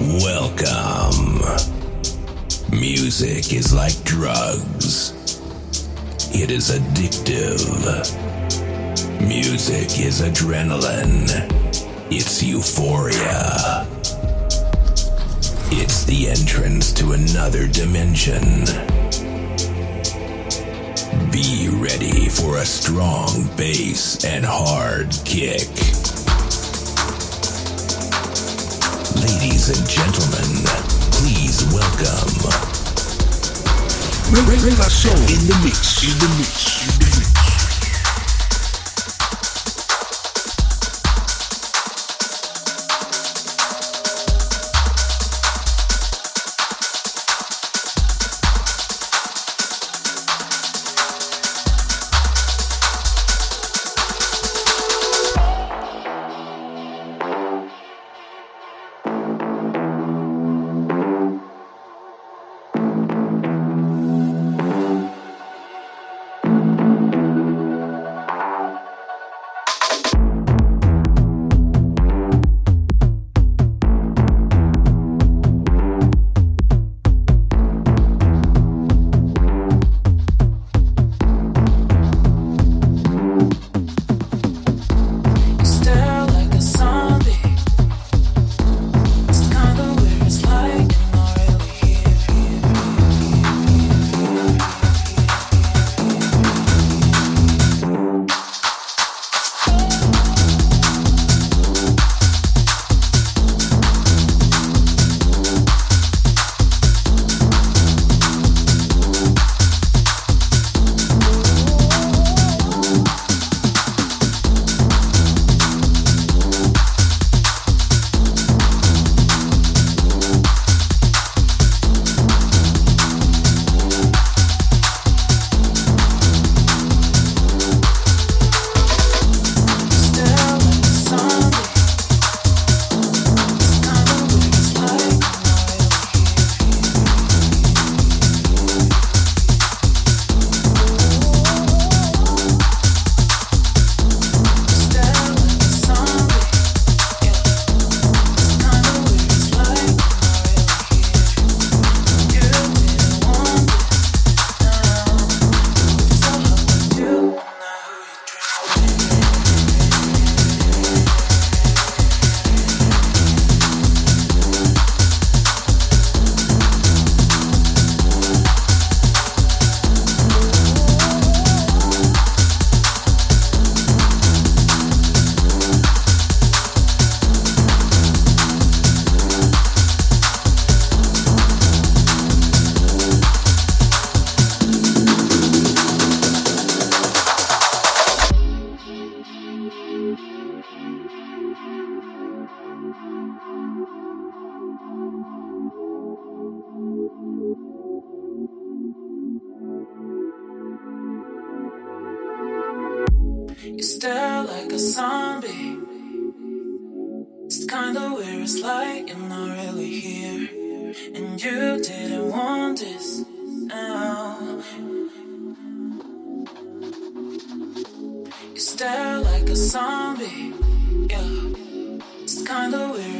Welcome. Music is like drugs. It is addictive. Music is adrenaline. It's euphoria. It's the entrance to another dimension. Be ready for a strong bass and hard kick. Ladies and gentlemen, please welcome. Ray La Soul in the mix, in the mix, in the mix.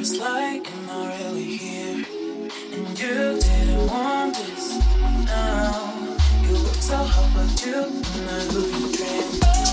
it's like I'm not really here. And you didn't want this now. You look so hard, but you know who you dream.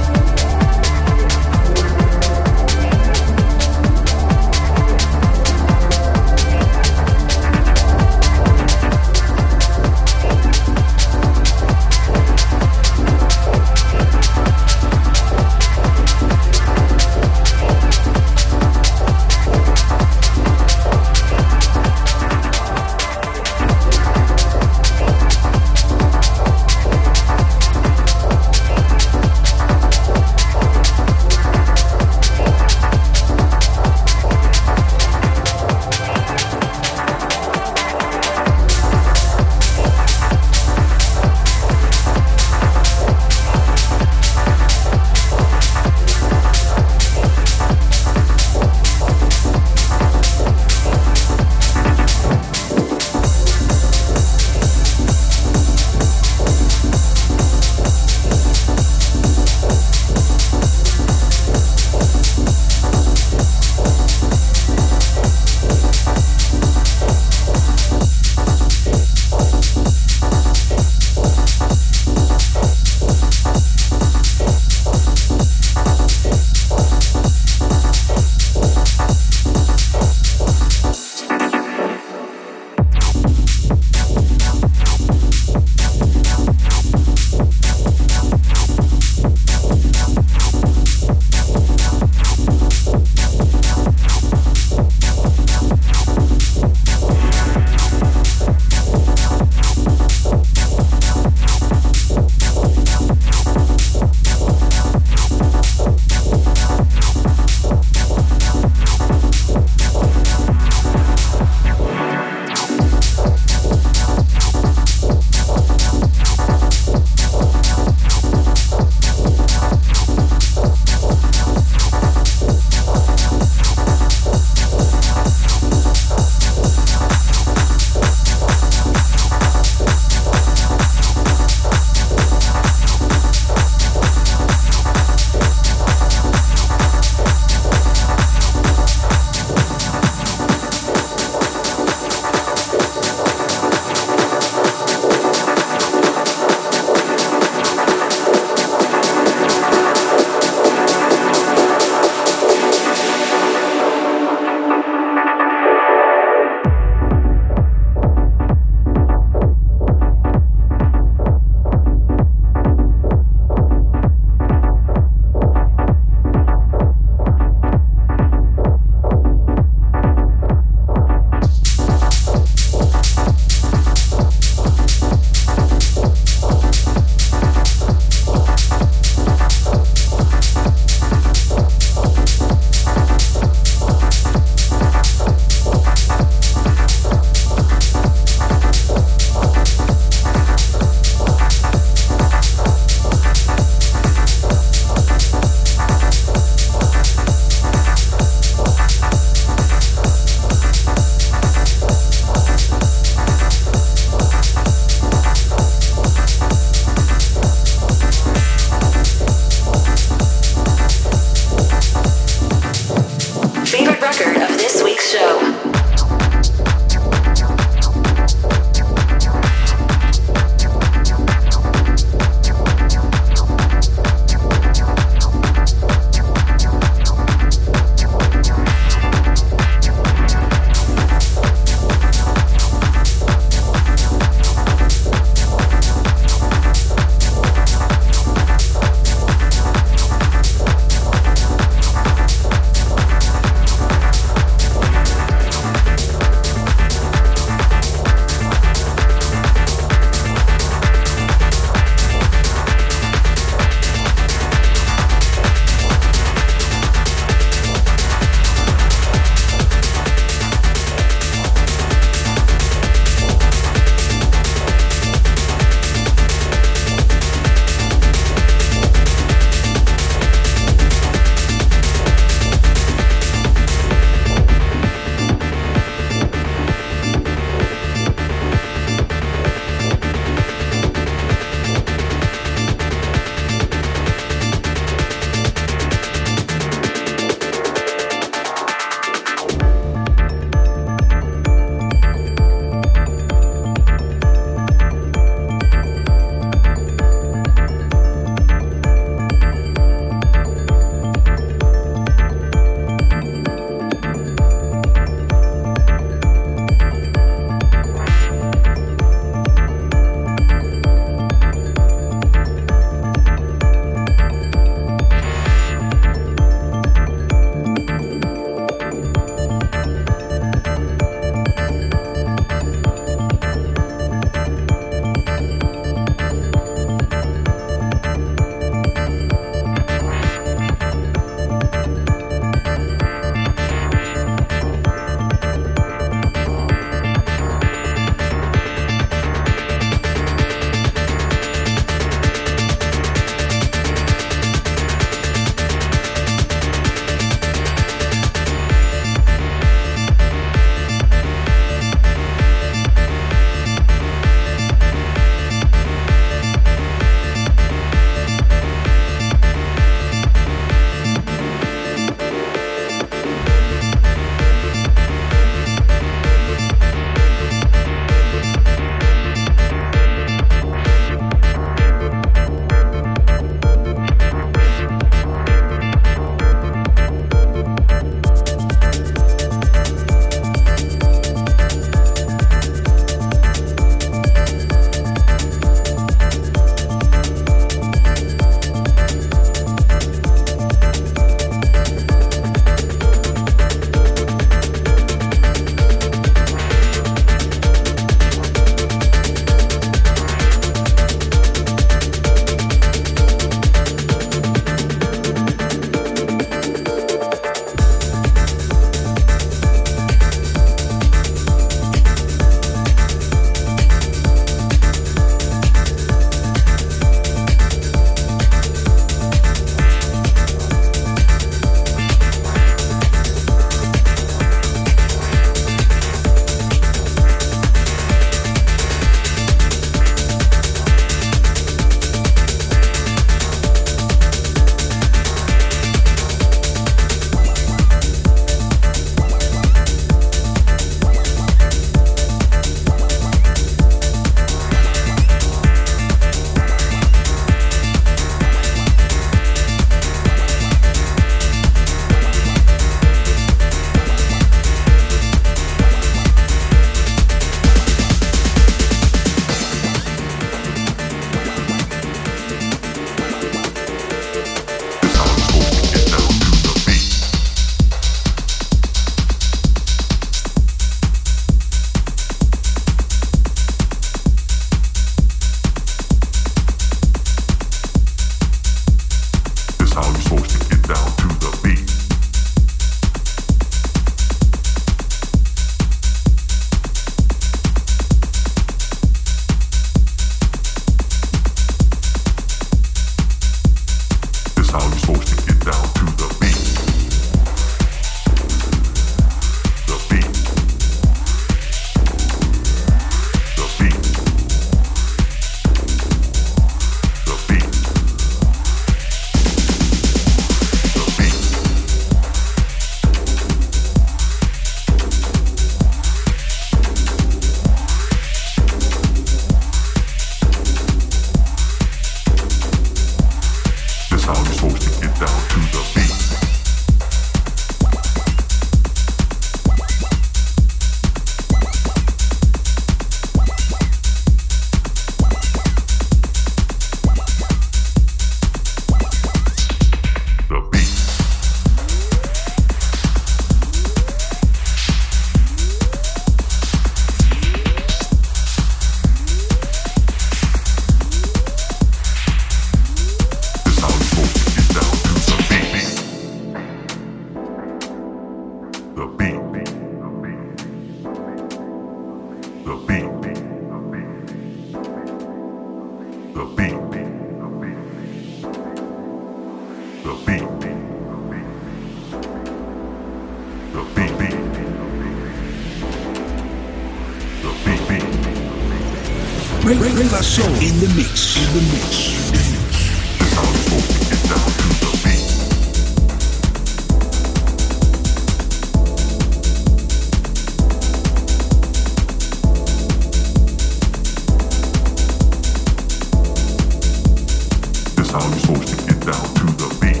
You're supposed to get down to the beat.